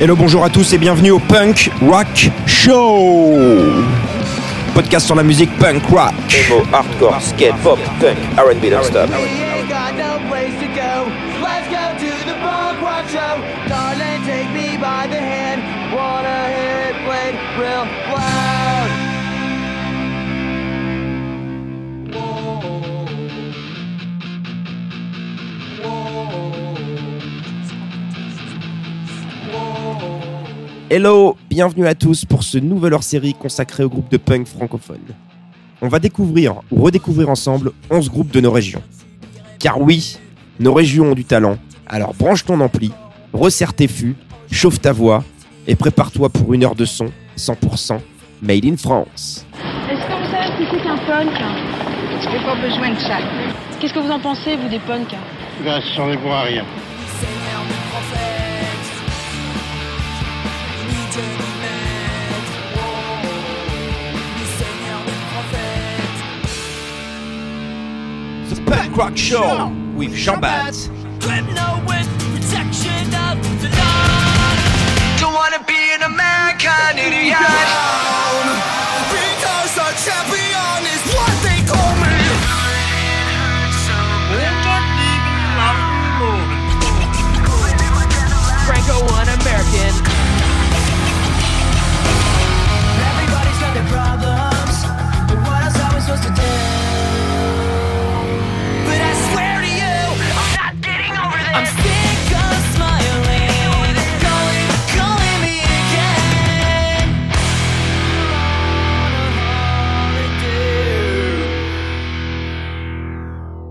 Hello, bonjour à tous et bienvenue au Punk Rock Show Podcast sur la musique punk rock. Hardcore, skate, pop, punk. Hello, bienvenue à tous pour ce nouvel hors-série consacré au groupe de punk francophone. On va découvrir ou redécouvrir ensemble 11 groupes de nos régions. Car oui, nos régions ont du talent, alors branche ton ampli, resserre tes fûts, chauffe ta voix et prépare-toi pour une heure de son 100% made in France. Est-ce que vous savez ce que c'est qu'un punk? J'ai pas besoin de ça. Qu'est-ce que vous en pensez, vous, des punks? Ben, j'en ai pour rien. Punk Rock Show with Jean Baz. Don't wanna be an American idiot.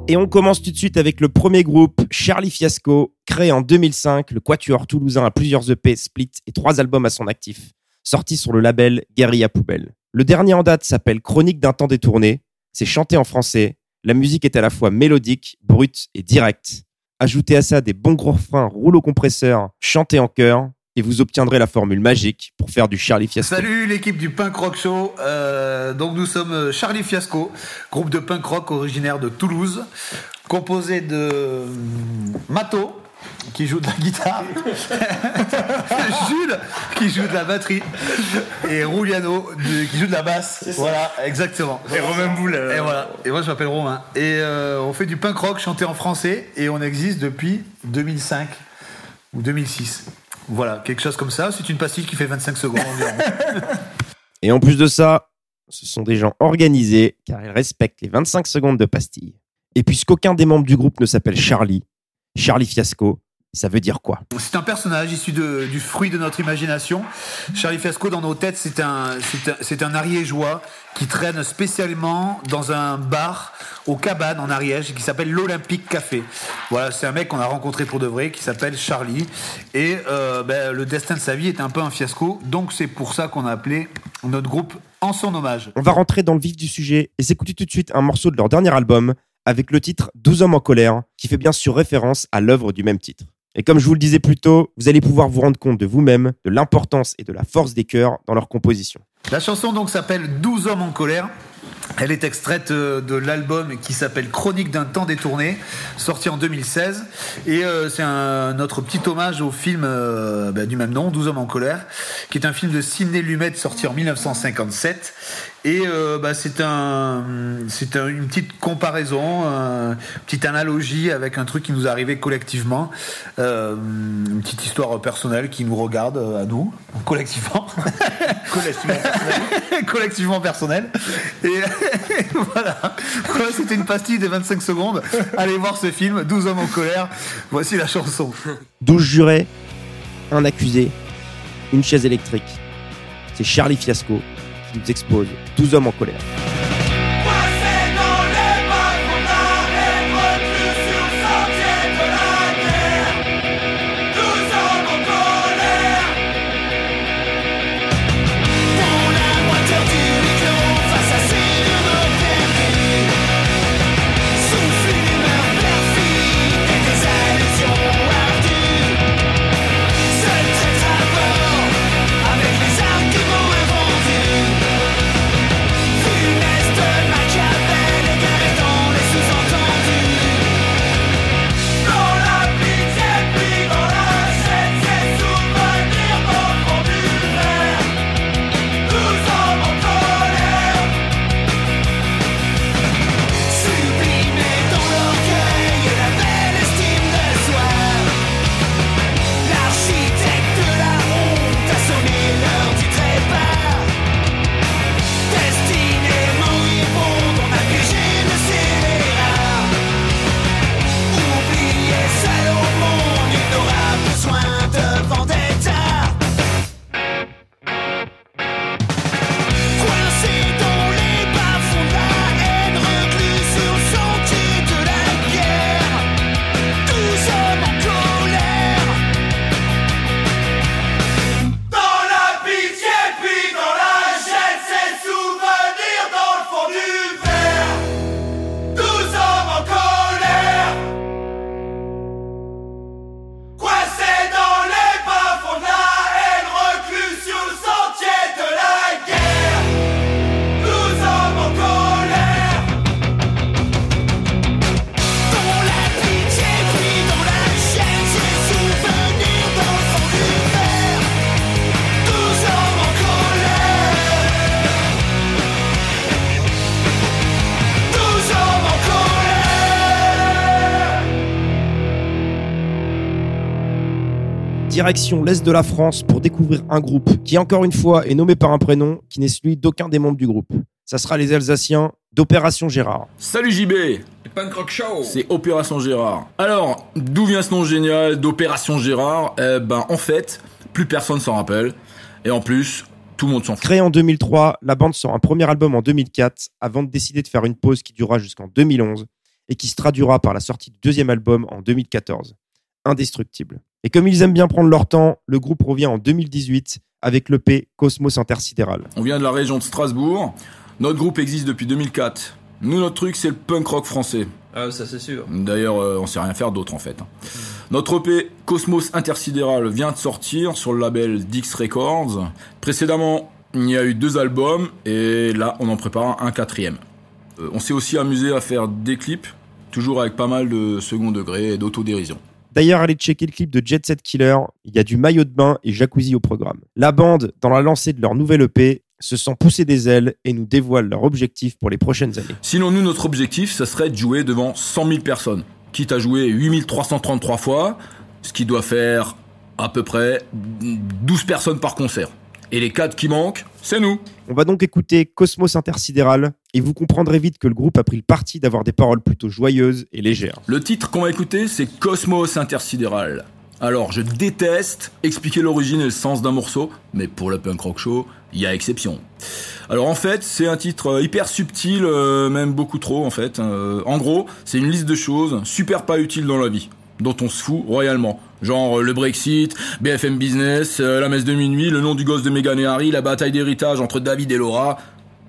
Et on commence tout de suite avec le premier groupe, Charlie Fiasco, créé en 2005. Le quatuor toulousain a plusieurs EP, split et trois albums à son actif, sortis sur le label Guerilla Poubelle. Le dernier en date s'appelle Chronique d'un temps détourné. C'est chanté en français. La musique est à la fois mélodique, brute et directe. Ajoutez à ça des bons gros refrains rouleau compresseur chantés en chœur et vous obtiendrez la formule magique pour faire du Charlie Fiasco. Salut l'équipe du Punk Rock Show. Euh, donc nous sommes euh, Charlie Fiasco, groupe de punk rock originaire de Toulouse, composé de euh, Mato qui joue de la guitare, Jules qui joue de la batterie et Rouliano qui joue de la basse. Voilà, exactement. Et Romain Boule. Et voilà. Et moi je m'appelle Romain. Et euh, on fait du punk rock chanté en français et on existe depuis 2005 ou 2006. Voilà, quelque chose comme ça. C'est une pastille qui fait 25 secondes environ. Et en plus de ça, ce sont des gens organisés car ils respectent les 25 secondes de pastille. Et puisqu'aucun des membres du groupe ne s'appelle Charlie, Charlie Fiasco, ça veut dire quoi? C'est un personnage issu de- du fruit de notre imagination. Charlie Fiasco, dans nos têtes, c'est un, c'est un, c'est un ariégeois qui traîne spécialement dans un bar au cabane en Ariège qui s'appelle l'Olympique Café. Voilà, c'est un mec qu'on a rencontré pour de vrai qui s'appelle Charlie. Et euh, ben, le destin de sa vie est un peu un fiasco. Donc c'est pour ça qu'on a appelé notre groupe en son hommage. On va rentrer dans le vif du sujet et s'écouter tout de suite un morceau de leur dernier album avec le titre 12 hommes en colère qui fait bien sûr référence à l'œuvre du même titre. Et comme je vous le disais plus tôt, vous allez pouvoir vous rendre compte de vous-même, de l'importance et de la force des chœurs dans leur composition. La chanson donc s'appelle 12 hommes en colère. Elle est extraite euh, de l'album qui s'appelle Chronique d'un temps détourné, sorti en 2016. Et euh, c'est notre petit hommage au film euh, bah, du même nom, 12 hommes en colère, qui est un film de Sidney Lumet sorti en 1957. Et euh, bah, c'est un, c'est un- une petite comparaison, une petite analogie avec un truc qui nous est arrivé collectivement, Euh, une petite histoire personnelle qui nous regarde à nous, collectivement. collectivement personnel. collectivement personnel. Et voilà. C'était une pastille de 25 secondes. Allez voir ce film, 12 hommes en colère. Voici la chanson. 12 jurés, un accusé, une chaise électrique. C'est Charlie Fiasco qui nous expose 12 hommes en colère. Direction l'Est de la France pour découvrir un groupe qui, encore une fois, est nommé par un prénom qui n'est celui d'aucun des membres du groupe. Ça sera les Alsaciens d'Opération Gérard. Salut JB Punk Rock Show C'est Opération Gérard. Alors, d'où vient ce nom génial d'Opération Gérard? Eh ben, en fait, plus personne s'en rappelle. Et en plus, tout le monde s'en fout. Créée en 2003, la bande sort un premier album en 2004 avant de décider de faire une pause qui durera jusqu'en 2011 et qui se traduira par la sortie du deuxième album en 2014, Indestructible. Et comme ils aiment bien prendre leur temps, le groupe revient en 2018 avec l'EP Cosmos Intersidéral. On vient de la région de Strasbourg. Notre groupe existe depuis 2004. Nous, notre truc, c'est le punk rock français. Ah, ça c'est sûr. D'ailleurs, euh, on sait rien faire d'autre en fait. Notre EP Cosmos Intersidéral vient de sortir sur le label Dix Records. Précédemment, il y a eu deux albums et là, on en prépare un quatrième. Euh, on s'est aussi amusé à faire des clips, toujours avec pas mal de second degré et d'autodérision. D'ailleurs, allez checker le clip de Jet Set Killer, il y a du maillot de bain et jacuzzi au programme. La bande, dans la lancée de leur nouvelle EP, se sent pousser des ailes et nous dévoile leur objectif pour les prochaines années. Sinon, nous, notre objectif, ça serait de jouer devant 100 000 personnes. Quitte à jouer 8333 fois, ce qui doit faire à peu près 12 personnes par concert. Et les 4 qui manquent, c'est nous. On va donc écouter Cosmos Intersidéral et vous comprendrez vite que le groupe a pris le parti d'avoir des paroles plutôt joyeuses et légères. Le titre qu'on va écouter, c'est Cosmos Intersidéral. Alors, je déteste expliquer l'origine et le sens d'un morceau, mais pour le punk rock show, il y a exception. Alors en fait, c'est un titre euh, hyper subtil, euh, même beaucoup trop en fait. Euh, en gros, c'est une liste de choses super pas utiles dans la vie, dont on se fout royalement. Genre euh, le Brexit, BFM Business, euh, la messe de minuit, le nom du gosse de Meghan et Harry, la bataille d'héritage entre David et Laura.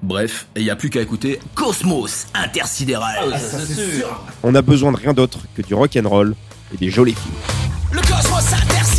Bref, et il y a plus qu'à écouter Cosmos Intersidéral. Ça sûr. On a besoin de rien d'autre que du rock'n'roll et des jolies filles. Le cosmos intersidéral,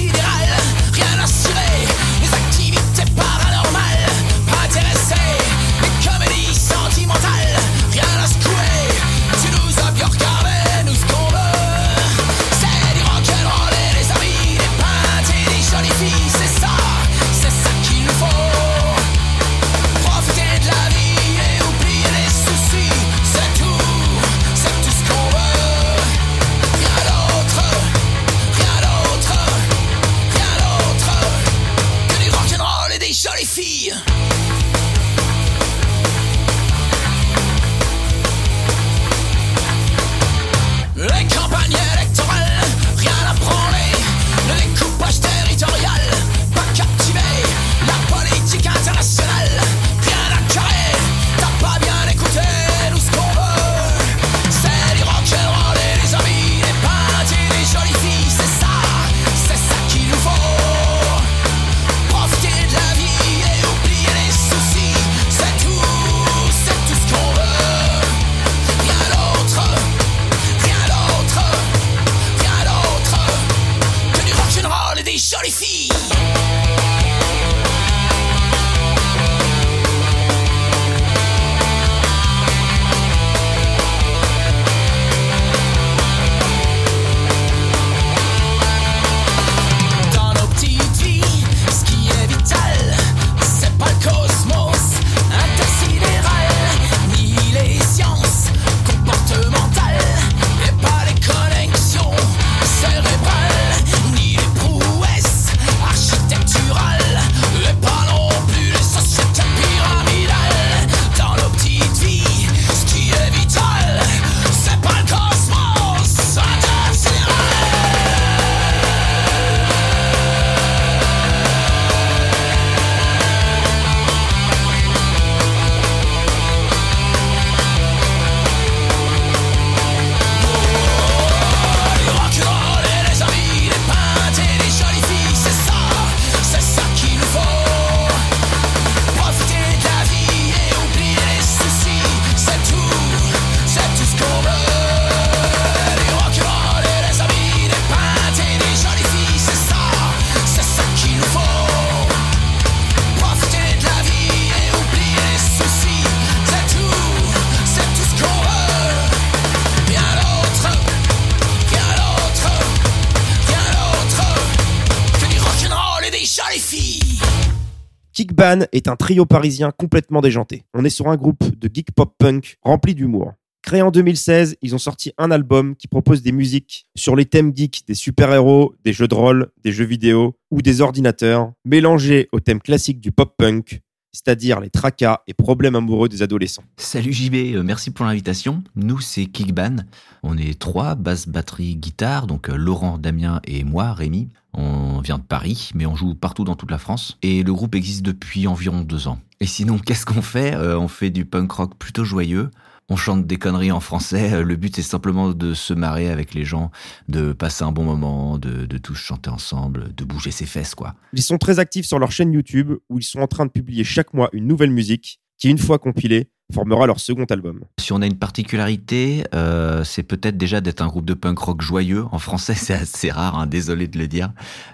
Kickban est un trio parisien complètement déjanté. On est sur un groupe de geek pop punk rempli d'humour. Créés en 2016, ils ont sorti un album qui propose des musiques sur les thèmes geeks des super-héros, des jeux de rôle, des jeux vidéo ou des ordinateurs, mélangés aux thèmes classiques du pop-punk, c'est-à-dire les tracas et problèmes amoureux des adolescents. Salut JB, euh, merci pour l'invitation. Nous, c'est Kickban. On est trois, basse, batterie, guitare, donc euh, Laurent, Damien et moi, Rémi. On vient de Paris, mais on joue partout dans toute la France. Et le groupe existe depuis environ deux ans. Et sinon, qu'est-ce qu'on fait? Euh, On fait du punk rock plutôt joyeux. On chante des conneries en français. Euh, Le but, c'est simplement de se marrer avec les gens, de passer un bon moment, de, de tous chanter ensemble, de bouger ses fesses, quoi. Ils sont très actifs sur leur chaîne YouTube où ils sont en train de publier chaque mois une nouvelle musique qui, une fois compilée, formera leur second album. Si on a une particularité, euh, c'est peut-être déjà d'être un groupe de punk rock joyeux. En français, c'est assez rare, hein, désolé de le dire.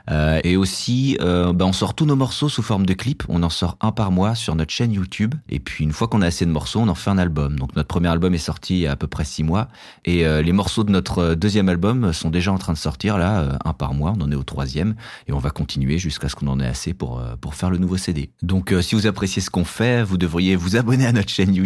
Euh, et aussi, euh, bah, on sort tous nos morceaux sous forme de clips. On en sort un par mois sur notre chaîne YouTube. Et puis, une fois qu'on a assez de morceaux, on en fait un album. Donc, notre premier album est sorti il y a à peu près six mois. Et les morceaux de notre deuxième album sont déjà en train de sortir, là, un par mois. On en est au troisième. Et on va continuer jusqu'à ce qu'on en ait assez pour, pour faire le nouveau CD. Donc, si vous appréciez ce qu'on fait, vous devriez vous abonner à notre chaîne YouTube.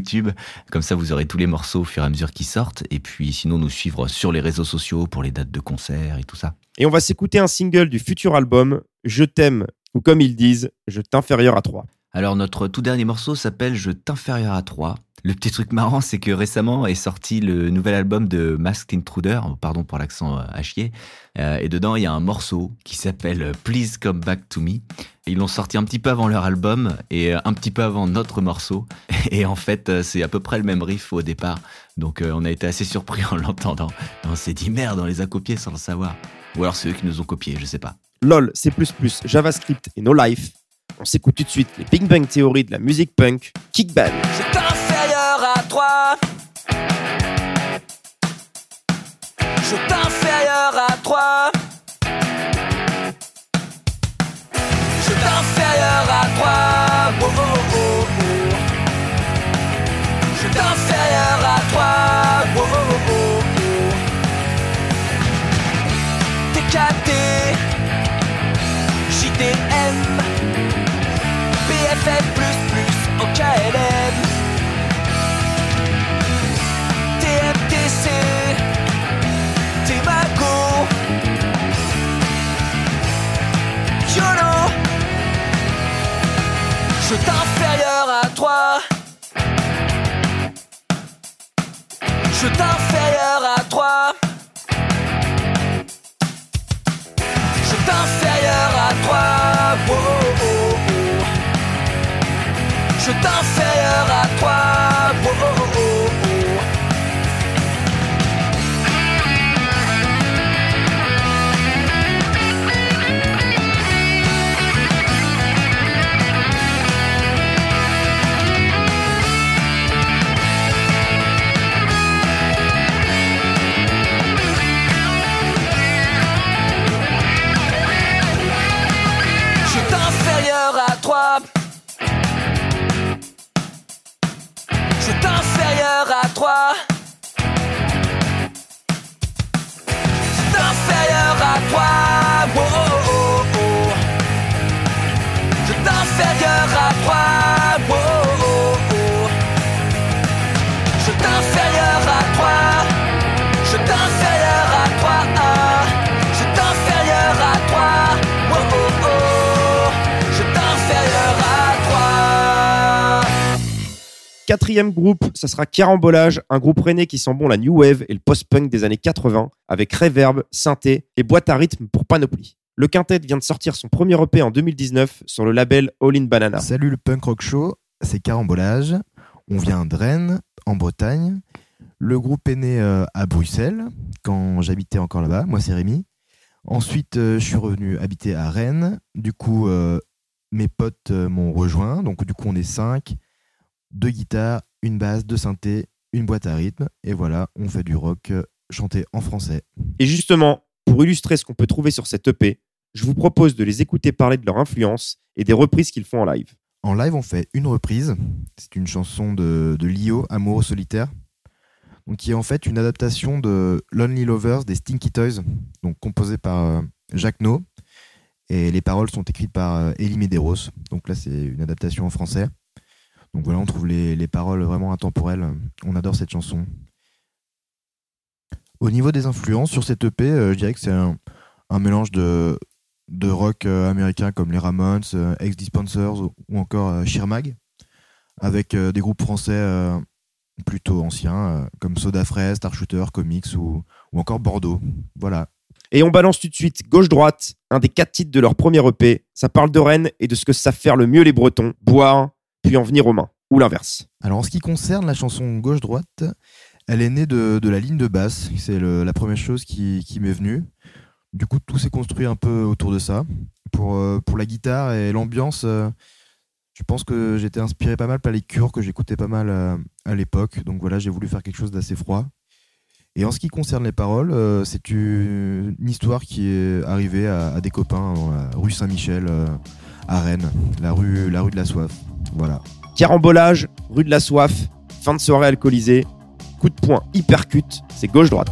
Comme ça, vous aurez tous les morceaux au fur et à mesure qu'ils sortent. Et puis, sinon, nous suivre sur les réseaux sociaux pour les dates de concert et tout ça. Et on va s'écouter un single du futur album, Je t'aime, ou comme ils disent, Je t'inférieur à 3. Alors, notre tout dernier morceau s'appelle Je t'inférieur à 3. Le petit truc marrant, c'est que récemment est sorti le nouvel album de Masked Intruder, pardon pour l'accent euh, à chier, Euh, et dedans il y a un morceau qui s'appelle Please Come Back to Me. Ils l'ont sorti un petit peu avant leur album et euh, un petit peu avant notre morceau, et en fait euh, c'est à peu près le même riff au départ, donc euh, on a été assez surpris en l'entendant. On s'est dit merde, on les a copiés sans le savoir. Ou alors c'est eux qui nous ont copiés, je sais pas. LOL, C++, JavaScript et No Life. On s'écoute tout de suite les Big Bang Theory de la musique punk, Kickband. Je Je t'inférieur à toi. Je t'inférieur à toi. Oh, oh, oh. Je t'inférieur à toi. Je t'inférieur à toi. Je t'inférieur à toi. Je t'inférieur à toi. Je t'inférieur à toi. À toi. T'inférieur à toi. Oh, oh, oh. Je à toi. Quatrième groupe, ça sera Carambolage, un groupe rennais qui sent bon la new wave et le post-punk des années 80, avec reverb, synthé et boîte à rythme pour panoplie. Le quintet vient de sortir son premier EP en 2019 sur le label All in Banana. Salut le punk rock show, c'est Carambolage. On vient de Rennes, en Bretagne. Le groupe est né euh, à Bruxelles, quand j'habitais encore là-bas. Moi, c'est Rémi. Ensuite, euh, je suis revenu habiter à Rennes. Du coup, euh, mes potes m'ont rejoint. Donc, du coup, on est cinq. Deux guitares, une basse, deux synthés, une boîte à rythme. Et voilà, on fait du rock euh, chanté en français. Et justement, pour illustrer ce qu'on peut trouver sur cette EP, je vous propose de les écouter parler de leur influence et des reprises qu'ils font en live. En live, on fait une reprise. C'est une chanson de, de Lio, Amour solitaire. Donc, qui est en fait une adaptation de Lonely Lovers des Stinky Toys, donc composée par euh, Jacques No. Et les paroles sont écrites par euh, Elie Medeiros. Donc là, c'est une adaptation en français. Donc voilà, on trouve les, les paroles vraiment intemporelles. On adore cette chanson. Au niveau des influences sur cette EP, euh, je dirais que c'est un, mélange de, de rock euh, américain comme les Ramones, euh, Ex-Dispensers ou, ou encore Sheer avec des groupes français plutôt anciens comme Soda Fraise, Star Shooter, Comics ou, ou encore Bordeaux. Voilà. Et on balance tout de suite gauche-droite, un des quatre titres de leur premier EP. Ça parle de Rennes et de ce que savent faire le mieux les Bretons, boire, puis en venir aux mains. Ou l'inverse. Alors en ce qui concerne la chanson gauche-droite, elle est née de, la ligne de basse. C'est la première chose qui, m'est venue. Du coup, tout s'est construit un peu autour de ça. Pour, euh, pour la guitare et l'ambiance, euh, je pense que j'étais inspiré pas mal par les cures que j'écoutais pas mal euh, à l'époque. Donc voilà, j'ai voulu faire quelque chose d'assez froid. Et en ce qui concerne les paroles, c'est une, histoire qui est arrivée à, des copains rue Saint-Michel à Rennes, la rue, la rue de la Soif. Voilà. Carambolage, rue de la soif, fin de soirée alcoolisée, coup de poing hypercute, c'est gauche-droite.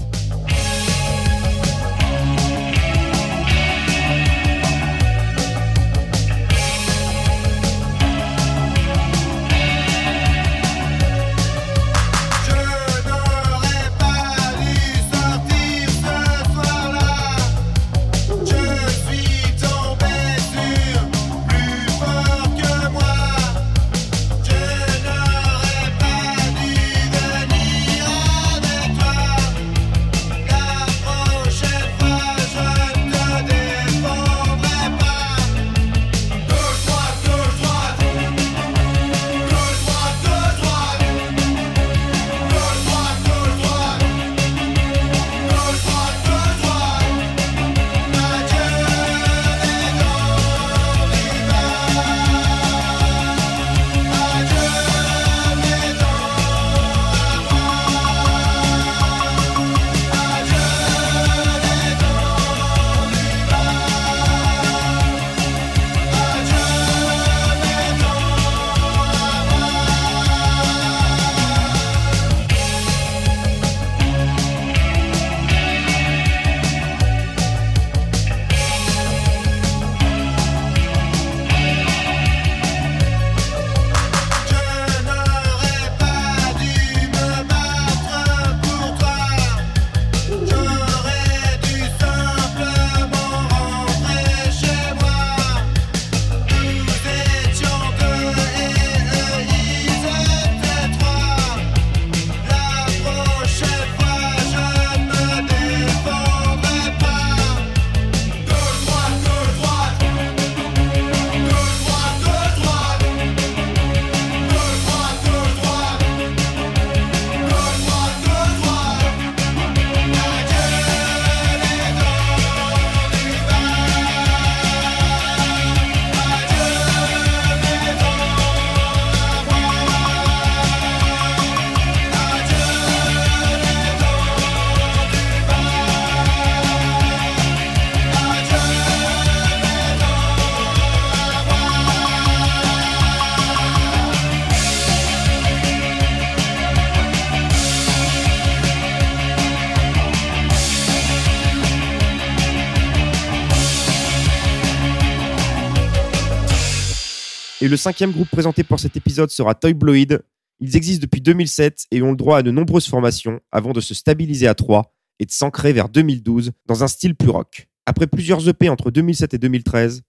Et le cinquième groupe présenté pour cet épisode sera Toy Bloid. Ils existent depuis 2007 et ont le droit à de nombreuses formations avant de se stabiliser à 3 et de s'ancrer vers 2012 dans un style plus rock. Après plusieurs EP entre 2007 et 2013,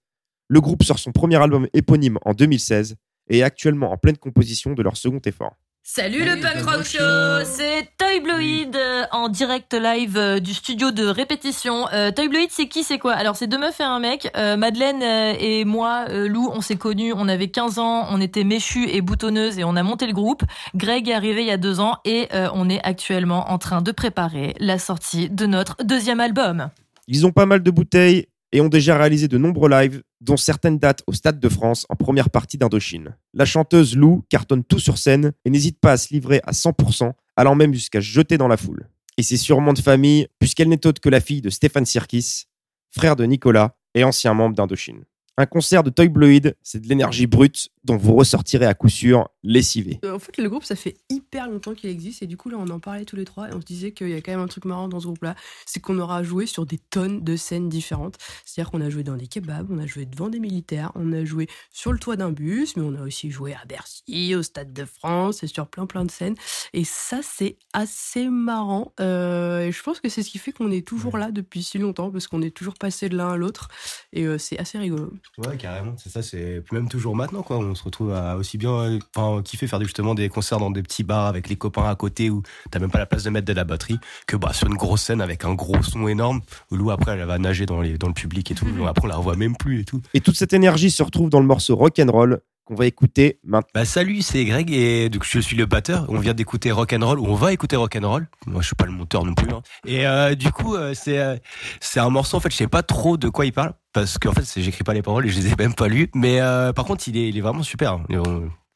le groupe sort son premier album éponyme en 2016 et est actuellement en pleine composition de leur second effort. Salut le punk rock show, c'est Toy Bloid euh, en direct live euh, du studio de répétition. Euh, Toy Bloid, c'est qui, c'est quoi? Alors c'est deux meufs et un mec. Euh, Madeleine et moi, euh, Lou, on s'est connus, on avait 15 ans, on était méchus et boutonneuses et on a monté le groupe. Greg est arrivé il y a deux ans et on est actuellement en train de préparer la sortie de notre deuxième album. Ils ont pas mal de bouteilles et ont déjà réalisé de nombreux lives, dont certaines dates au Stade de France en première partie d'Indochine. La chanteuse Lou cartonne tout sur scène et n'hésite pas à se livrer à 100%, allant même jusqu'à jeter dans la foule. Et c'est sûrement de famille, puisqu'elle n'est autre que la fille de Stéphane Sirkis, frère de Nicolas et ancien membre d'Indochine. Un concert de Toy Bloid, c'est de l'énergie brute dont vous ressortirez à coup sûr lessivé. Euh, En fait, le groupe, ça fait hyper longtemps qu'il existe. Et du coup, là, on en parlait tous les trois. Et on se disait qu'il y a quand même un truc marrant dans ce groupe-là. C'est qu'on aura joué sur des tonnes de scènes différentes. C'est-à-dire qu'on a joué dans des kebabs, on a joué devant des militaires, on a joué sur le toit d'un bus, mais on a aussi joué à Bercy, au Stade de France et sur plein, plein de scènes. Et ça, c'est assez marrant. Euh, et je pense que c'est ce qui fait qu'on est toujours là depuis si longtemps, parce qu'on est toujours passé de l'un à l'autre. Et euh, c'est assez rigolo. Ouais, carrément, c'est ça, c'est même toujours maintenant, quoi. On se retrouve à aussi bien, euh, enfin, kiffer faire justement des concerts dans des petits bars avec les copains à côté où t'as même pas la place de mettre de la batterie que bah, sur une grosse scène avec un gros son énorme où Lou après elle va nager dans, les, dans le public et tout. Après on la revoit même plus et tout. Et toute cette énergie se retrouve dans le morceau Rock'n'Roll qu'on va écouter maintenant. Bah salut, c'est Greg et donc je suis le batteur. On vient d'écouter rock and roll ou on va écouter rock and roll. Moi je suis pas le monteur non plus. hein. Et euh, du coup euh, c'est euh, c'est un morceau en fait je sais pas trop de quoi il parle parce qu'en fait j'écris pas les paroles et je les ai même pas lues. Mais par contre il est il est vraiment super. hein.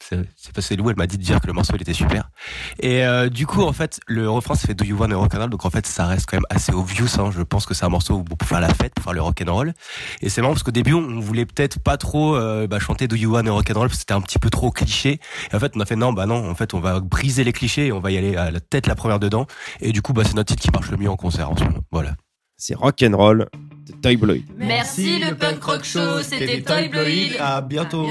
C'est parce que Lou elle m'a dit de dire que le morceau il était super. Et euh, du coup en fait le refrain ça fait Do You Want a Rock and Roll? Donc en fait ça reste quand même assez obvious. Hein. Je pense que c'est un morceau pour faire la fête, pour faire le rock and roll. Et c'est marrant parce qu'au début on voulait peut-être pas trop euh, bah, chanter Do You Want a Rock and Roll parce que c'était un petit peu trop cliché. Et en fait on a fait non bah non en fait on va briser les clichés et on va y aller à la tête la première dedans. Et du coup bah c'est notre titre qui marche le mieux en concert en ce moment. Voilà. C'est Rock'n'Roll de Toy Bloid. Merci le punk rock show, c'était Toy Bloid. À bientôt.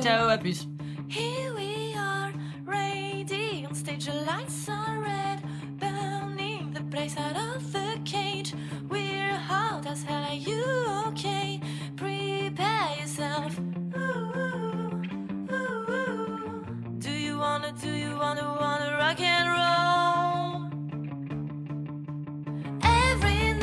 Ciao, à plus. Here we are, ready on stage. The lights are red, burning the place out of the cage. We're hot as hell. Are you okay? Prepare yourself. Ooh, ooh, ooh. Do you wanna? Do you wanna? Wanna rock and roll? Every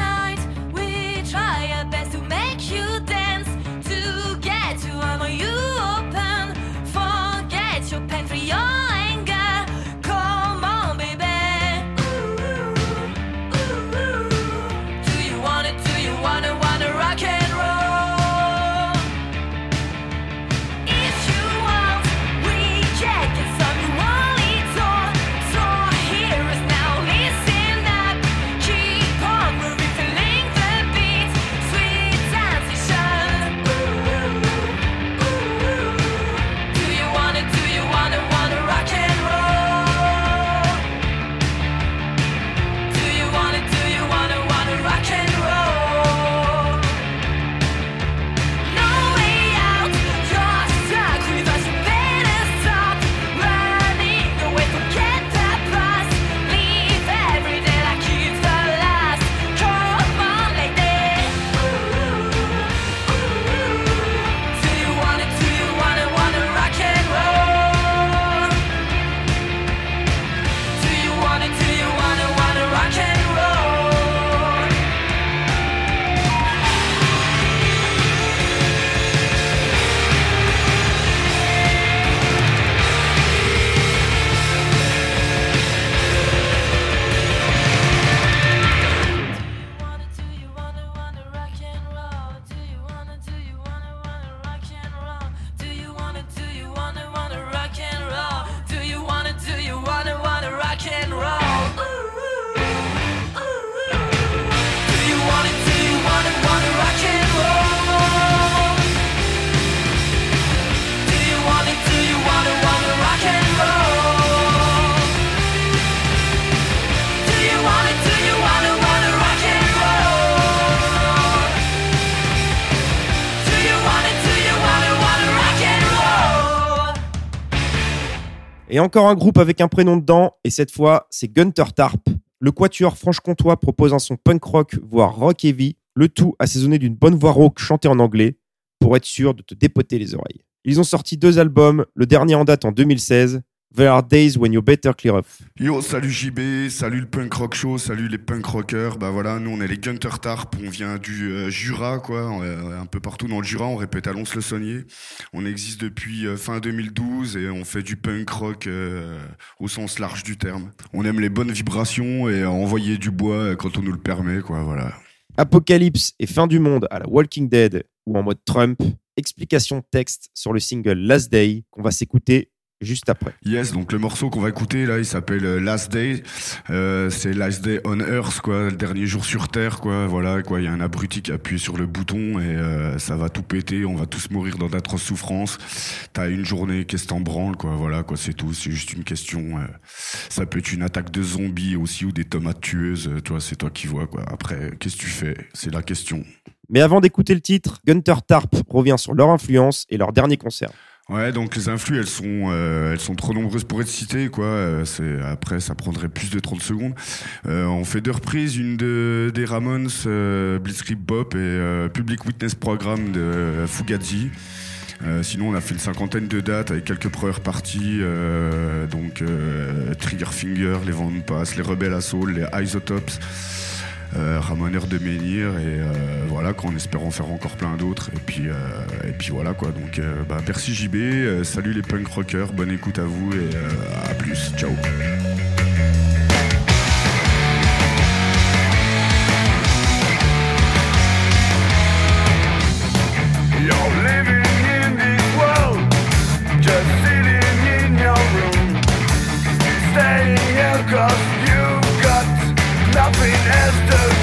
encore un groupe avec un prénom dedans, et cette fois, c'est Gunter Tarp. Le quatuor franche-comtois propose un son punk rock, voire rock heavy, le tout assaisonné d'une bonne voix rauque chantée en anglais, pour être sûr de te dépoter les oreilles. Ils ont sorti deux albums, le dernier en date en 2016, There Are Days When You Better Clear Off. Yo, salut JB, salut le punk rock show, salut les punk rockers. Bah voilà, nous on est les Gunter Tarp, on vient du euh, Jura, quoi, euh, un peu partout dans le Jura, on répète à Lons-le-Saunier. On existe depuis euh, fin 2012 et on fait du punk rock euh, au sens large du terme. On aime les bonnes vibrations et envoyer du bois quand on nous le permet, quoi, voilà. Apocalypse et fin du monde à la Walking Dead ou en mode Trump, explication texte sur le single Last Day qu'on va s'écouter juste après. Yes, donc le morceau qu'on va écouter là, il s'appelle euh, Last Day. Euh, c'est Last Day on Earth, quoi, le dernier jour sur Terre, quoi. Voilà, quoi. Il y a un abruti qui appuie sur le bouton et euh, ça va tout péter. On va tous mourir dans d'atroces souffrances. T'as une journée, qu'est-ce que t'en branles, quoi. Voilà, quoi. C'est tout. C'est juste une question. euh, ça peut être une attaque de zombies aussi ou des tomates tueuses. Toi, c'est toi qui vois, quoi. Après, qu'est-ce que tu fais? C'est la question. Mais avant d'écouter le titre, Gunter Tarp revient sur leur influence et leur dernier concert. Ouais, donc les influx, elles sont, euh, elles sont trop nombreuses pour être citées, quoi. Euh, après, ça prendrait plus de 30 secondes. Euh, on fait deux reprises, une de des Ramones, euh, Blitzkrieg Bop et euh, Public Witness Program de euh, Fugazi. Sinon, on a fait une cinquantaine de dates avec quelques premières parties, donc euh, Triggerfinger, les Van Pass, les Rebel Assault, les Isotopes, Ramoneur de Menhir et euh, voilà, quoi, en espérant faire encore plein d'autres. Et puis, euh, et puis voilà quoi. Donc, euh, bah, merci JB, euh, salut les punk rockers, bonne écoute à vous et euh, à plus. Ciao. You're nothing as the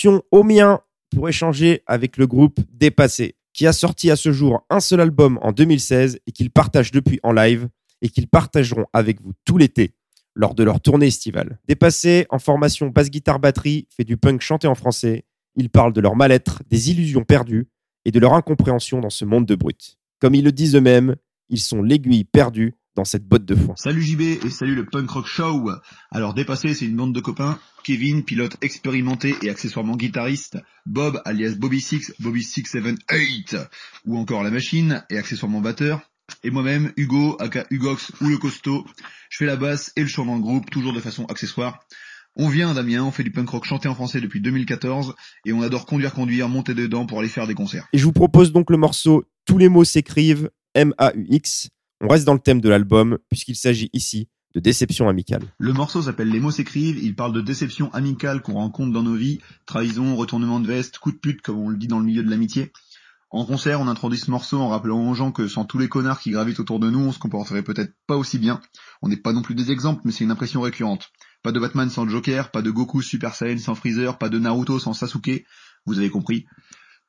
Direction Omien pour échanger avec le groupe Dépassé, qui a sorti à ce jour un seul album en 2016 et qu'ils partagent depuis en live et qu'ils partageront avec vous tout l'été lors de leur tournée estivale. Dépassé, en formation basse-guitare-batterie, fait du punk chanté en français. Ils parlent de leur mal-être, des illusions perdues et de leur incompréhension dans ce monde de brut. Comme ils le disent eux-mêmes, ils sont l'aiguille perdue dans cette botte de foin. Salut JB et salut le Punk Rock Show. Alors dépassé, c'est une bande de copains. Kevin, pilote expérimenté et accessoirement guitariste. Bob, alias Bobby Six, Bobby Six Seven Eight, ou encore la machine et accessoirement batteur. Et moi-même, Hugo, aka Hugox ou le costaud. Je fais la basse et le chant dans le groupe, toujours de façon accessoire. On vient d'Amiens, on fait du punk rock chanté en français depuis 2014 et on adore conduire, conduire, monter dedans pour aller faire des concerts. Et je vous propose donc le morceau Tous les mots s'écrivent, M-A-U-X, On reste dans le thème de l'album, puisqu'il s'agit ici de déception amicale. Le morceau s'appelle Les mots s'écrivent, il parle de déception amicale qu'on rencontre dans nos vies, trahison, retournement de veste, coup de pute comme on le dit dans le milieu de l'amitié. En concert, on introduit ce morceau en rappelant aux gens que sans tous les connards qui gravitent autour de nous, on se comporterait peut-être pas aussi bien. On n'est pas non plus des exemples, mais c'est une impression récurrente. Pas de Batman sans Joker, pas de Goku Super Saiyan sans Freezer, pas de Naruto sans Sasuke, vous avez compris.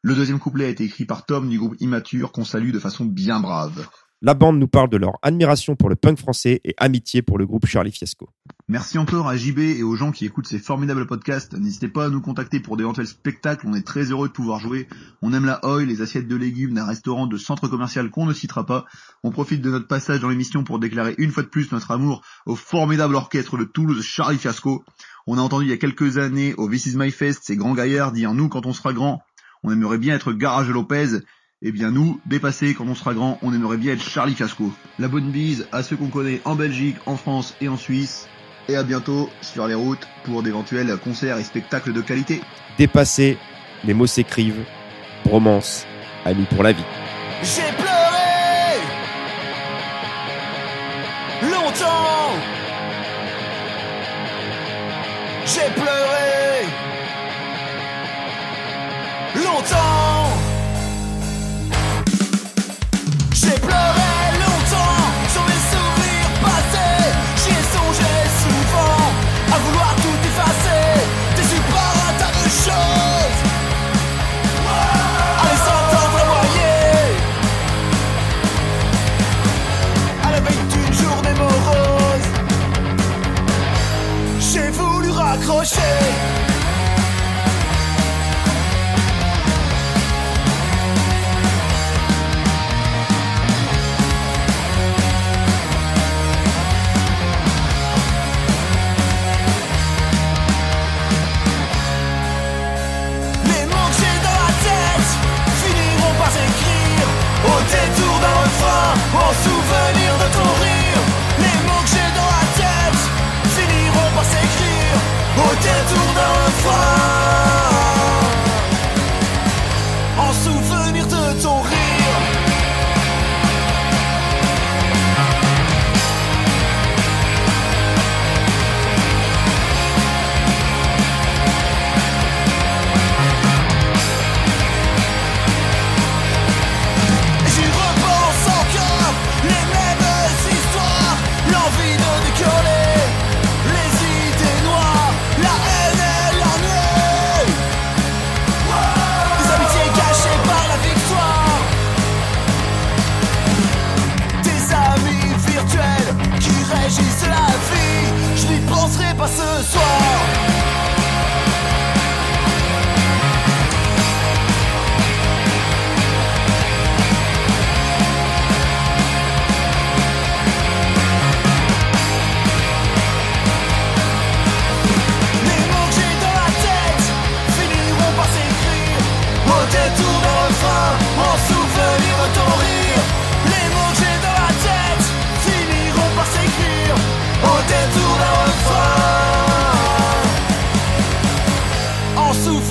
Le deuxième couplet a été écrit par Tom du groupe Immature qu'on salue de façon bien brave. La bande nous parle de leur admiration pour le punk français et amitié pour le groupe Charlie Fiasco. Merci encore à JB et aux gens qui écoutent ces formidables podcasts. N'hésitez pas à nous contacter pour d'éventuels spectacles. On est très heureux de pouvoir jouer. On aime la oi, les assiettes de légumes d'un restaurant de centre commercial qu'on ne citera pas. On profite de notre passage dans l'émission pour déclarer une fois de plus notre amour au formidable orchestre de Toulouse Charlie Fiasco. On a entendu il y a quelques années au This Is My Fest ces grands gaillards dire nous quand on sera grand, on aimerait bien être Garage Lopez. Eh bien nous, dépassés quand on sera grand, on aimerait bien être Charlie Fiasco. La bonne bise à ceux qu'on connaît en Belgique, en France et en Suisse. Et à bientôt sur les routes pour d'éventuels concerts et spectacles de qualité. Dépassé, les mots s'écrivent, bromance, amis pour la vie.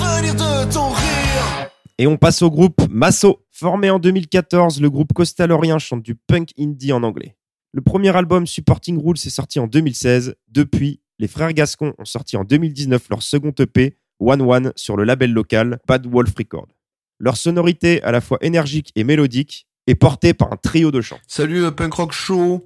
Souvenir de ton rire Et on passe au groupe Masso. Formé en 2014, le groupe costalorien chante du punk indie en anglais. Le premier album Supporting Rules est sorti en 2016. Depuis, les frères Gascon ont sorti en 2019 leur second EP, One One, sur le label local Bad Wolf Record. Leur sonorité, à la fois énergique et mélodique, est portée par un trio de chants. Salut euh, Punk Rock Show.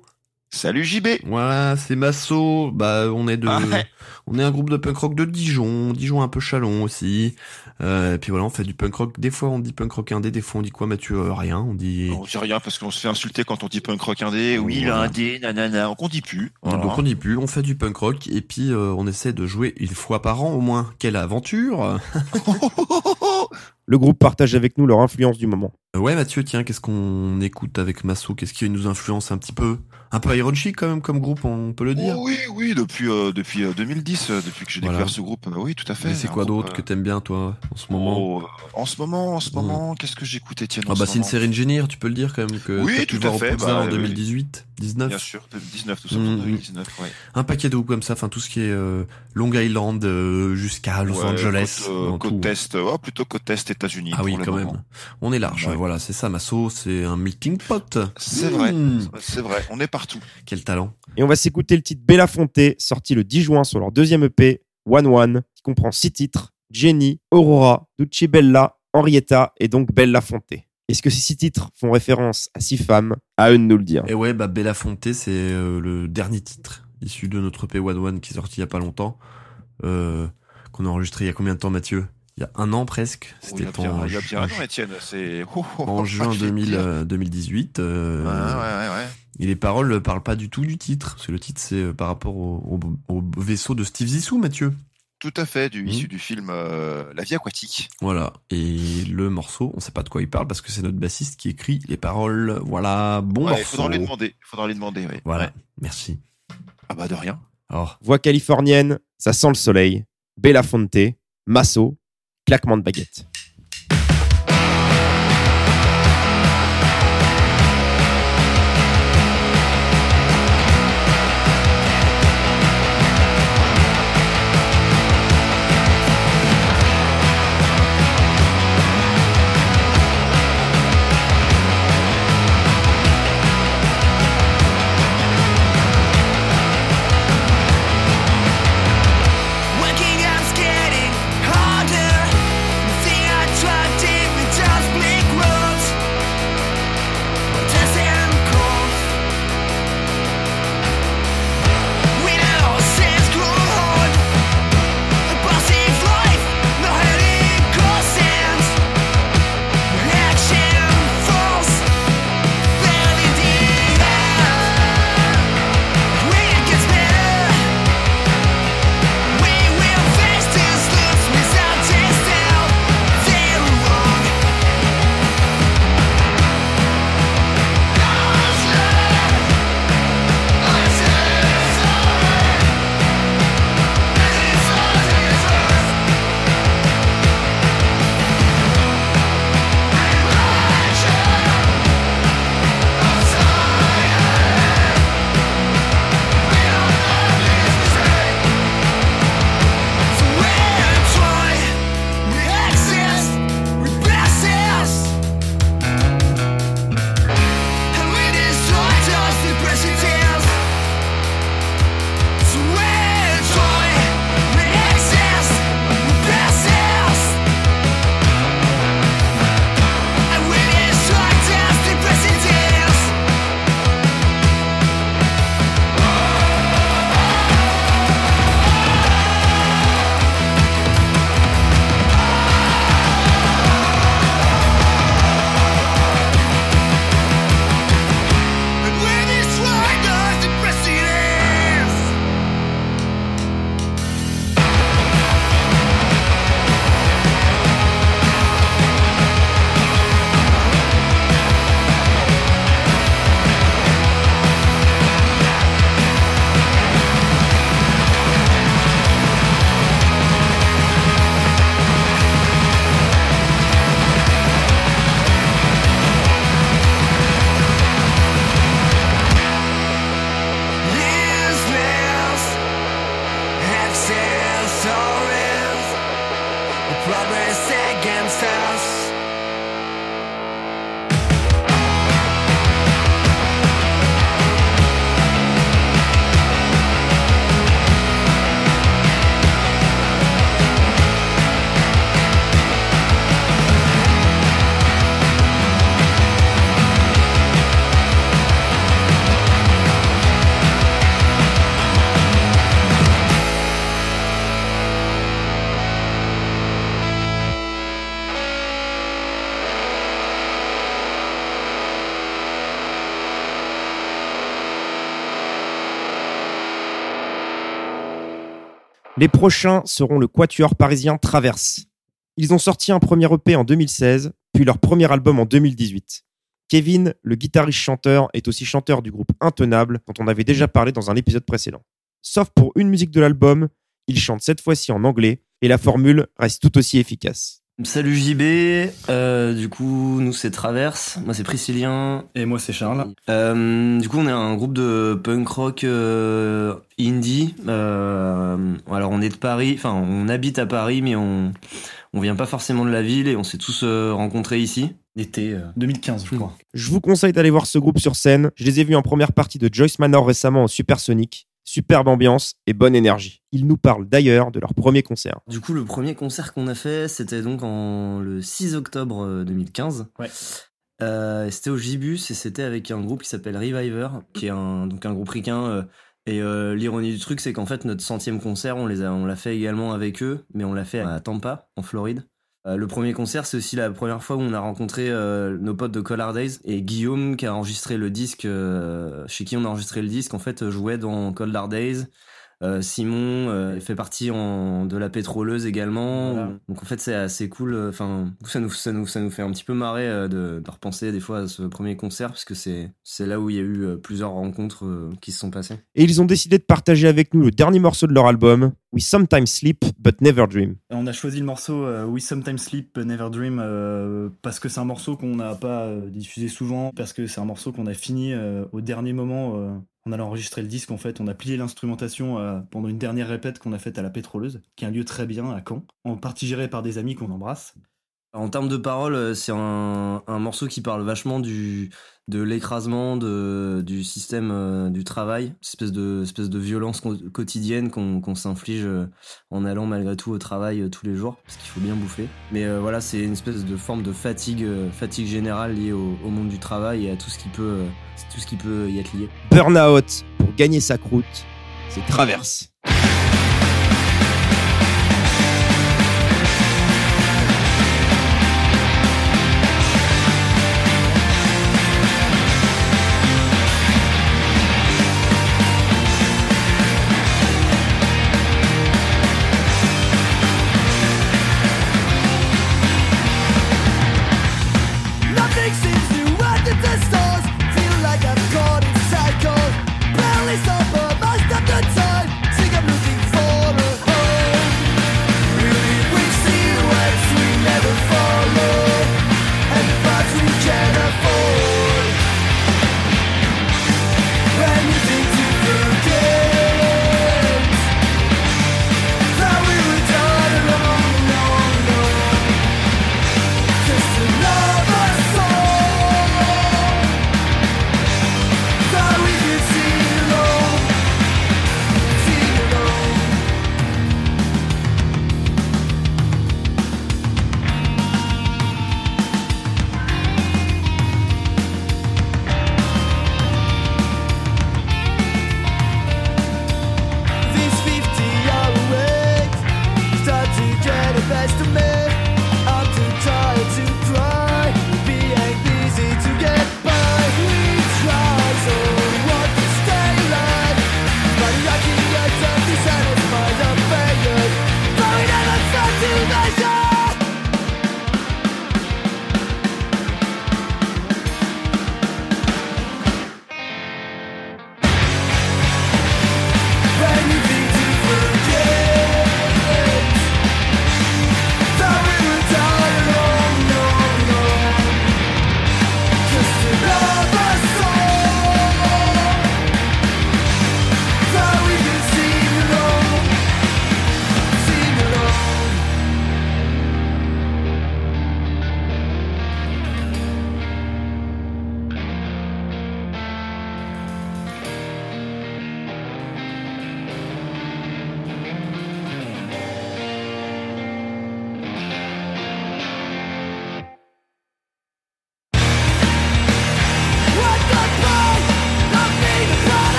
Salut JB. Voilà, c'est Masso. Bah, on est de, Ah ouais. on est un groupe de punk rock de Dijon, Dijon un peu Chalon aussi. Euh, et puis voilà, on fait du punk rock. Des fois on dit punk rock indé, des fois on dit quoi Mathieu? Euh, Rien, on dit. On dit rien parce qu'on se fait insulter quand on dit punk rock indé. Oui, Voilà. l'indé, nanana. Donc on dit plus. Voilà. Donc on dit plus, on fait du punk rock et puis euh, on essaie de jouer une fois par an au moins. Quelle aventure Le groupe partage avec nous leur influence du moment. Ouais Mathieu, tiens, qu'est-ce qu'on écoute avec Masso? Qu'est-ce qui nous influence un petit peu? Un peu Iron Chic quand même comme groupe, on peut le dire. Oh oui, oui, depuis, euh, depuis euh, 2010, euh, depuis que j'ai Voilà. découvert ce groupe, euh, oui, tout à fait. Mais c'est quoi d'autre euh, que t'aimes bien toi en ce moment oh, euh, En ce moment, en ce moment, qu'est-ce que j'écoute, Étienne Ah bah ce c'est une série Engineer, tu peux le dire quand même que Oui, tout à fait, bah, en oui. 2018, 19. Bien sûr, 2019, tout ça, Mm, 2019, ouais. Un paquet de groupes comme ça, enfin tout ce qui est euh, Long Island euh, jusqu'à Los Ouais, Angeles. Côte, euh, côte tout. est, oh, plutôt côte est, États-Unis. Ah oui, quand moment. même. On est large, Ouais. voilà, c'est ça ma sauce, c'est un melting pot. C'est vrai, Mm. c'est vrai, on est partout. Quel talent. Et on va s'écouter le titre Belafonte, sorti le 10 juin sur leur deuxième EP, One One, qui comprend six titres Jenny, Aurora, Ducci Bella, Henrietta et donc Bella Fonte. Est-ce que ces six titres font référence à six femmes? À eux de nous le dire. Et ouais, bah Belafonte, c'est euh, le dernier titre issu de notre EP One One qui est sorti il y a pas longtemps, euh, qu'on a enregistré il y a combien de temps, Mathieu? Il y a un an presque. Oh, il y C'était a bien, en, ju- an, Étienne, c'est... oh, oh, en oh, juin je vais te 2000, dire. euh, 2018. euh, Ouais, ouais, ouais, ouais. Et les paroles ne parlent pas du tout du titre. Parce que le titre, c'est euh, par rapport au, au- au vaisseau de Steve Zissou, Mathieu. Tout à fait, du, issu du film euh, La vie aquatique. Voilà. Et le morceau, on sait pas de quoi il parle parce que c'est notre bassiste qui écrit les paroles. Voilà. Bon Ouais, il morceau. faudra lui demander, il faudra lui demander, oui. Voilà. Merci. Ah bah de rien. Alors, Voix californienne, ça sent le soleil. Belafonte, Masso, claquement de baguette. Les prochains seront le quatuor parisien Traverse. Ils ont sorti un premier EP en 2016, puis leur premier album en 2018. Kevin, le guitariste-chanteur, est aussi chanteur du groupe Intenable, dont on avait déjà parlé dans un épisode précédent. Sauf pour une musique de l'album, il chante cette fois-ci en anglais, et la formule reste tout aussi efficace. Salut JB, euh, du coup nous c'est Traverse, moi c'est Priscillien et moi c'est Charles. Euh, du coup on est un groupe de punk rock euh, indie. Euh, alors on est de Paris, enfin on habite à Paris mais on on vient pas forcément de la ville et on s'est tous euh, rencontrés ici. L'été 2015 je crois. Je vous conseille d'aller voir ce groupe sur scène. Je les ai vus en première partie de Joyce Manor récemment au Supersonic. Superbe ambiance et bonne énergie. Ils nous parlent d'ailleurs de leur premier concert. Du coup le premier concert qu'on a fait c'était donc en le 6 octobre euh, 2015. Ouais. Euh, c'était au Gibus et c'était avec un groupe qui s'appelle Reviver, qui est un, donc un groupe ricain. euh, et euh, l'ironie du truc, c'est qu'en fait, notre centième concert, on les a, on l'a fait également avec eux, mais on l'a fait à Tampa, en Floride. Euh, le premier concert, c'est aussi la première fois où on a rencontré euh, nos potes de Collar Days et Guillaume qui a enregistré le disque, euh, chez qui on a enregistré le disque, en fait, jouait dans Collar Days. Euh, Simon euh, fait partie en, de la pétroleuse également. Voilà. Donc en fait c'est assez cool. Enfin ça nous ça nous ça nous fait un petit peu marrer euh, de, de repenser des fois à ce premier concert parce que c'est c'est là où il y a eu euh, plusieurs rencontres euh, qui se sont passées. Et ils ont décidé de partager avec nous le dernier morceau de leur album, We Sometimes Sleep But Never Dream. On a choisi le morceau euh, We Sometimes Sleep But Never Dream euh, parce que c'est un morceau qu'on n'a pas euh, diffusé souvent, parce que c'est un morceau qu'on a fini euh, au dernier moment. On allait enregistrer le disque en fait, on a plié l'instrumentation euh, pendant une dernière répète qu'on a faite à la Pétroleuse, qui est un lieu très bien à Caen, en partie géré par des amis qu'on embrasse. En termes de paroles, euh, c'est un morceau qui parle vachement du de l'écrasement de du système euh, du travail, espèce de espèce de violence quotidienne qu'on qu'on s'inflige euh, en allant malgré tout au travail euh, tous les jours parce qu'il faut bien bouffer. Mais euh, voilà, c'est une espèce de forme de fatigue fatigue générale liée au, au monde du travail et à tout ce qui peut tout ce qui peut y être lié. Burnout pour gagner sa croûte, c'est Traverse.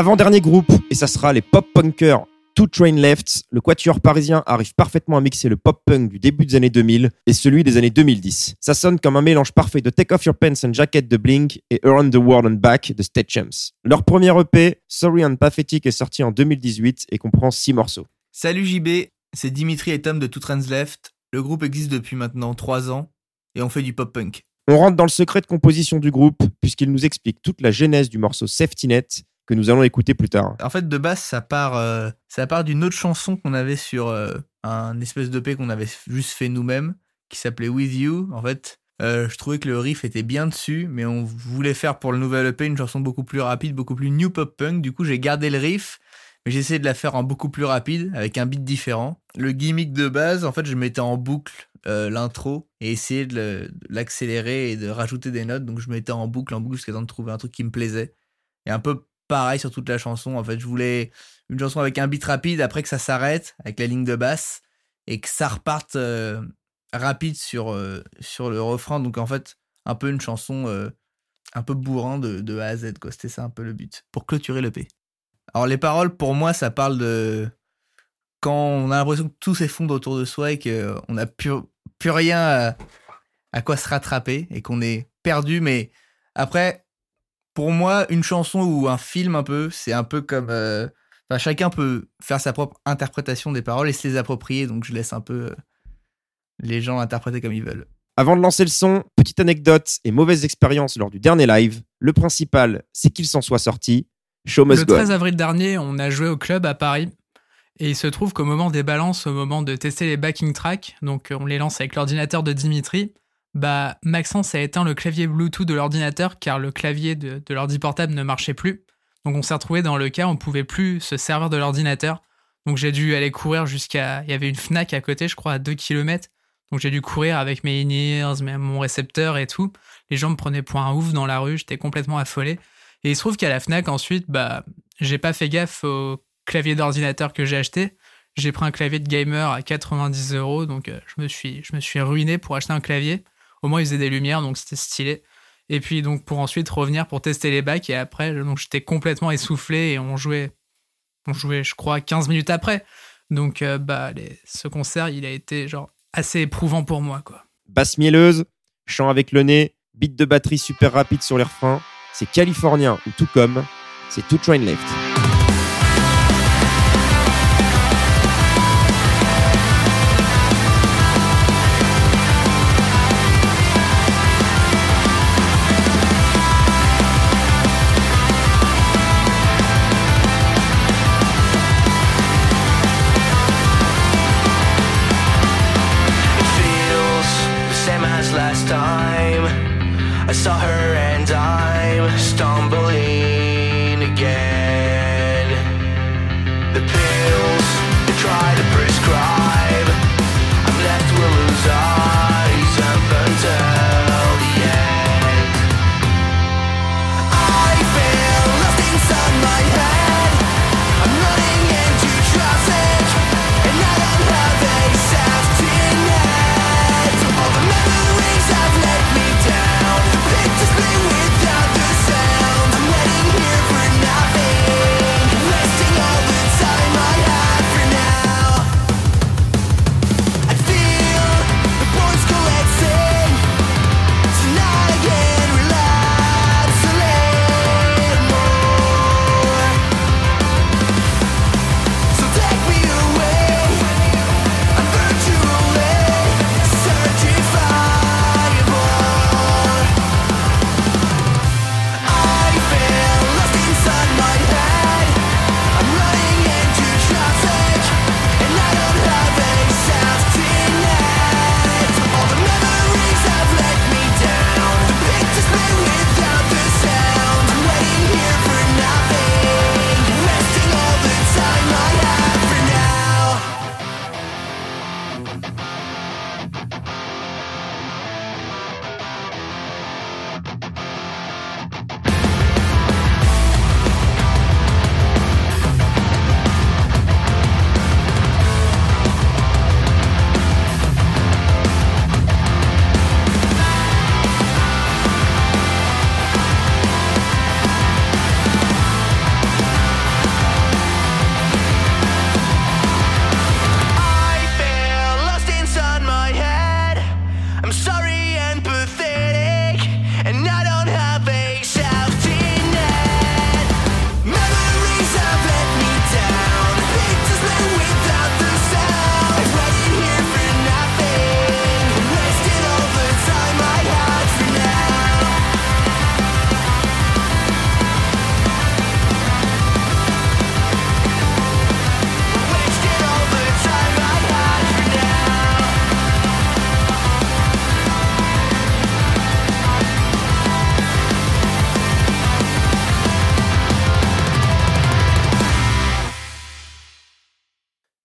Avant-dernier groupe, et ça sera les pop-punkers Two Train Left, le quatuor parisien arrive parfaitement à mixer le pop-punk du début des années 2000 et celui des années 2010. Ça sonne comme un mélange parfait de Take Off Your Pants and Jacket de Blink et Around the World and Back de State Leur premier EP, Sorry and Pathetic, est sorti en 2018 et comprend 6 morceaux. Salut JB, c'est Dimitri et Tom de Two Trans Left. Le groupe existe depuis maintenant 3 ans et on fait du pop-punk. On rentre dans le secret de composition du groupe puisqu'il nous explique toute la genèse du morceau Safety Net que nous allons écouter plus tard. En fait, de base, ça part, euh, part d'une autre chanson qu'on avait sur euh, un espèce d'EP qu'on avait juste fait nous-mêmes, qui s'appelait With You. En fait, euh, je trouvais que le riff était bien dessus, mais on voulait faire pour le nouvel EP une chanson beaucoup plus rapide, beaucoup plus new pop punk. Du coup, j'ai gardé le riff, mais j'ai essayé de la faire en beaucoup plus rapide, avec un beat différent. Le gimmick de base, en fait, je mettais en boucle l'intro et essayer de de l'accélérer et de rajouter des notes. Donc, je mettais en boucle, en boucle, jusqu'à temps de trouver un truc qui me plaisait. Et un peu pareil sur toute la chanson. En fait, je voulais une chanson avec un beat rapide, après que ça s'arrête, avec la ligne de basse, et que ça reparte euh, rapide sur, euh, sur le refrain. Donc, en fait, un peu une chanson euh, un peu bourrin de, de A à Z. quoi. C'était ça un peu le but, pour clôturer l'EP. Alors, les paroles, pour moi, ça parle de quand on a l'impression que tout s'effondre autour de soi et qu'on n'a plus, plus rien à, à quoi se rattraper et qu'on est perdu. Mais après, pour moi, une chanson ou un film un peu, c'est un peu comme... euh, enfin, chacun peut faire sa propre interprétation des paroles et se les approprier. Donc je laisse un peu euh, les gens l'interpréter comme ils veulent. Avant de lancer le son, petite anecdote et mauvaise expérience lors du dernier live. Le principal, c'est qu'il s'en soit sorti. Show must Le go. on. 13 avril dernier, on a joué au club à Paris. Et il se trouve qu'au moment des balances, au moment de tester les backing tracks, donc on les lance avec l'ordinateur de Dimitri, bah Maxence a éteint le clavier Bluetooth de l'ordinateur car le clavier de, de l'ordi portable ne marchait plus. Donc on s'est retrouvé dans le cas où on pouvait plus se servir de l'ordinateur. Donc j'ai dû aller courir jusqu'à... Il y avait une FNAC à côté, je crois, à 2 km. Donc j'ai dû courir avec mes in-ears, mon récepteur et tout. Les gens me prenaient pour un ouf dans la rue, j'étais complètement affolé. Et il se trouve qu'à la FNAC, ensuite, bah, j'ai pas fait gaffe au clavier d'ordinateur que j'ai acheté. J'ai pris un clavier de gamer à 90 euros, donc euh, je me suis ruiné pour acheter un clavier. Au moins, il faisait des lumières, donc c'était stylé. Et puis, donc, pour ensuite revenir pour tester les bacs, et après, donc j'étais complètement essoufflé et on jouait, on jouait, je crois, 15 minutes après. Donc, euh, bah, les- ce concert, il a été, genre, assez éprouvant pour moi, quoi. Basse mielleuse, chant avec le nez, beat de batterie super rapide sur les refrains. C'est californien ou tout comme. C'est Two Train Left.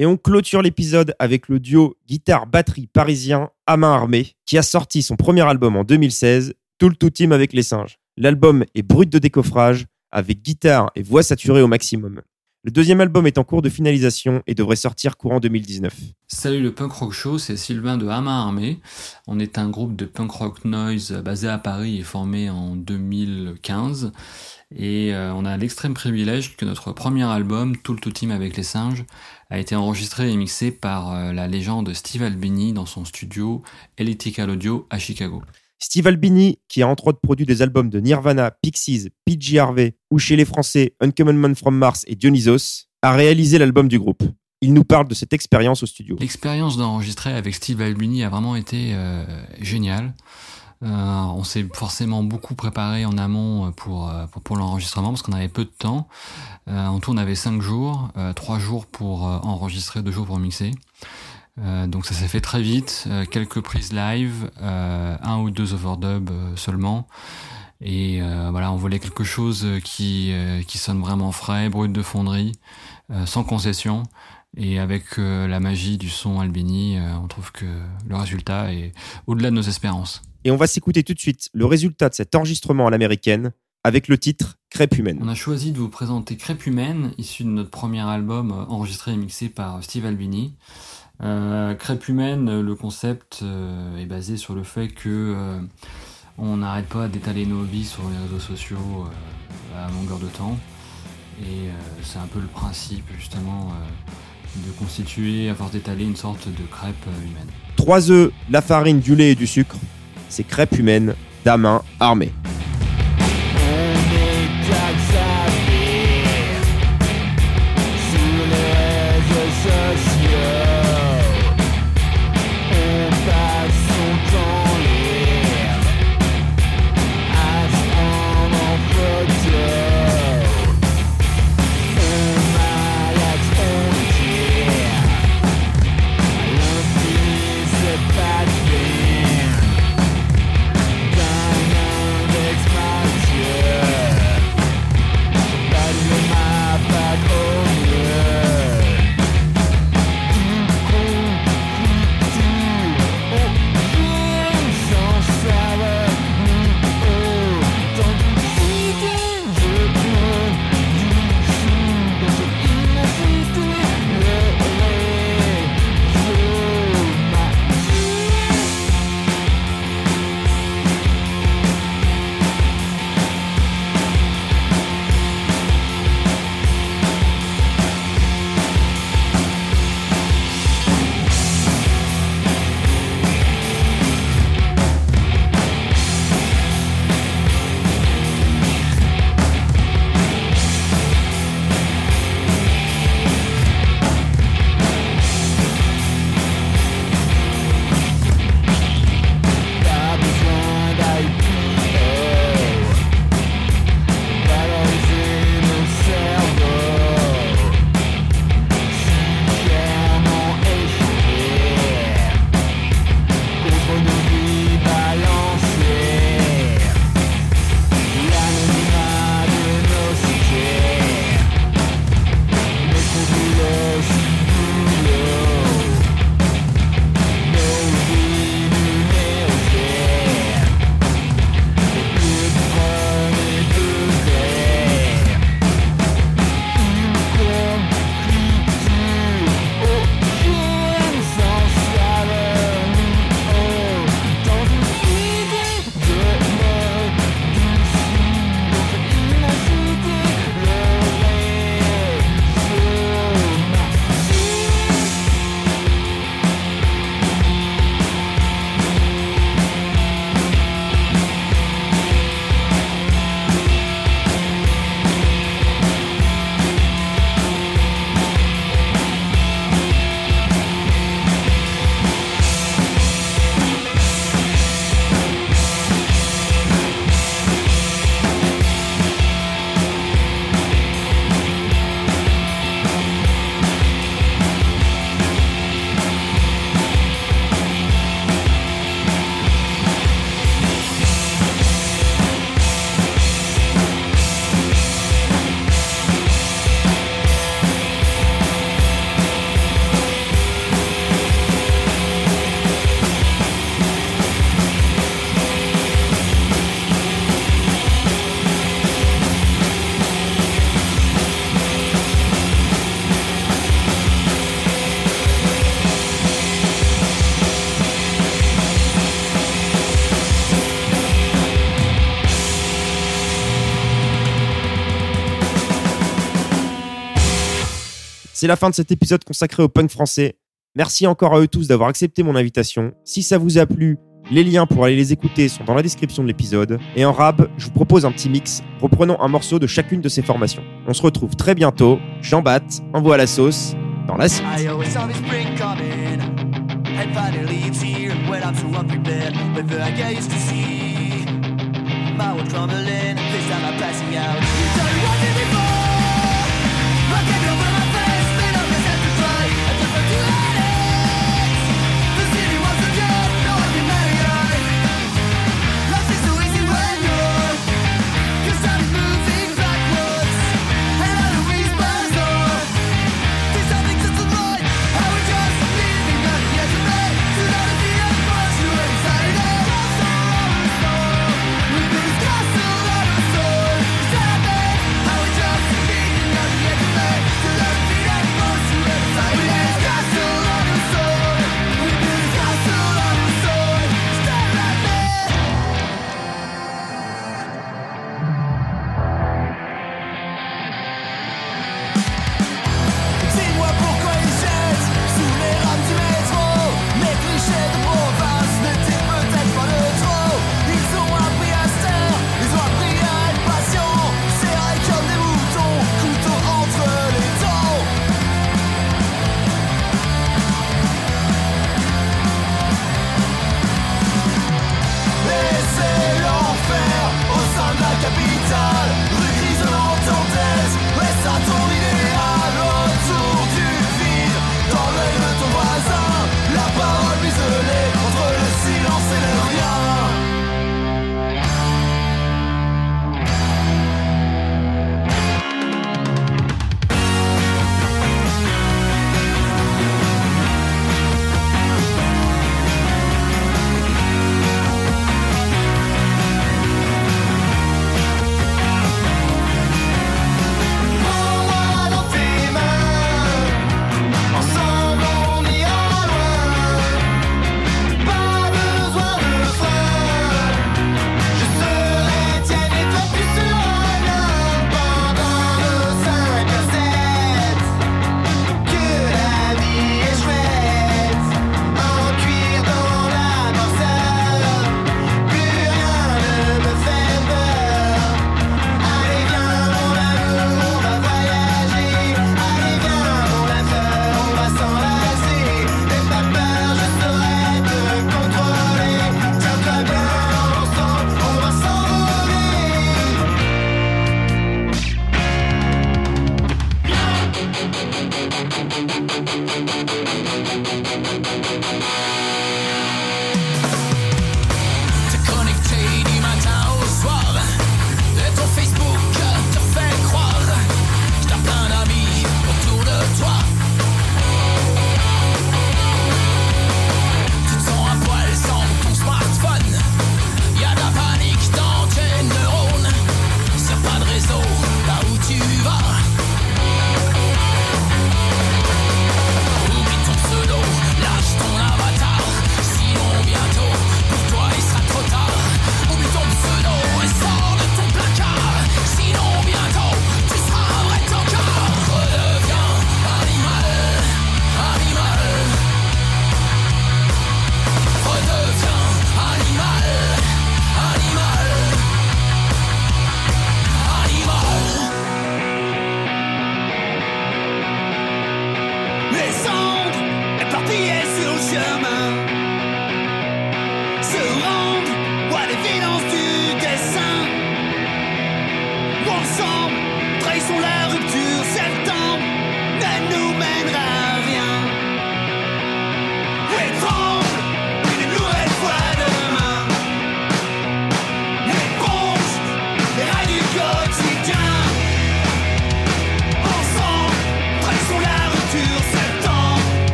Et on clôture l'épisode avec le duo guitare-batterie parisien à main armée, qui a sorti son premier album en 2016, Tout le tout team avec les singes. L'album est brut de décoffrage, avec guitare et voix saturée au maximum. Le deuxième album est en cours de finalisation et devrait sortir courant 2019. Salut le Punk Rock Show, c'est Sylvain de Hama Armée. On est un groupe de punk rock noise basé à Paris et formé en 2015. Et euh, on a l'extrême privilège que notre premier album, Tout le Tout Team avec les singes, a été enregistré et mixé par euh, la légende Steve Albini dans son studio Elliptical Audio à Chicago. Steve Albini, qui a entre autres produit des albums de Nirvana, Pixies, PG Harvey ou chez les Français Uncommon Man from Mars et Dionysos, a réalisé l'album du groupe. Il nous parle de cette expérience au studio. L'expérience d'enregistrer avec Steve Albini a vraiment été euh, géniale. Euh, on s'est forcément beaucoup préparé en amont pour, euh, pour, pour l'enregistrement parce qu'on avait peu de temps. Euh, en tout, on avait cinq jours, euh, trois jours pour euh, enregistrer, deux jours pour mixer. Euh, donc ça s'est fait très vite, euh, quelques prises live, euh, un ou deux overdubs euh, seulement. Et euh, voilà, on voulait quelque chose qui, euh, qui sonne vraiment frais, brut de fonderie, euh, sans concession. Et avec euh, la magie du son Albini, euh, on trouve que le résultat est au-delà de nos espérances. Et on va s'écouter tout de suite le résultat de cet enregistrement à l'américaine avec le titre Crêpe humaine. On a choisi de vous présenter Crêpe Humaine, issu de notre premier album euh, enregistré et mixé par Steve Albini. Euh, Crêpe Humaine, le concept euh, est basé sur le fait que euh, on n'arrête pas d'étaler nos vies sur les réseaux sociaux à longueur de temps. Et c'est un peu le principe justement de constituer, à force d'étaler, une sorte de crêpe humaine. 3 œufs, la farine, du lait et du sucre. C'est crêpe humaine d'Amin armée. La fin de cet épisode consacré au punk français. Merci encore à eux tous d'avoir accepté mon invitation. Si ça vous a plu, les liens pour aller les écouter sont dans la description de l'épisode. Et en rab, je vous propose un petit mix, reprenant un morceau de chacune de ces formations. On se retrouve très bientôt. Jean Bat, envoie la sauce dans la suite.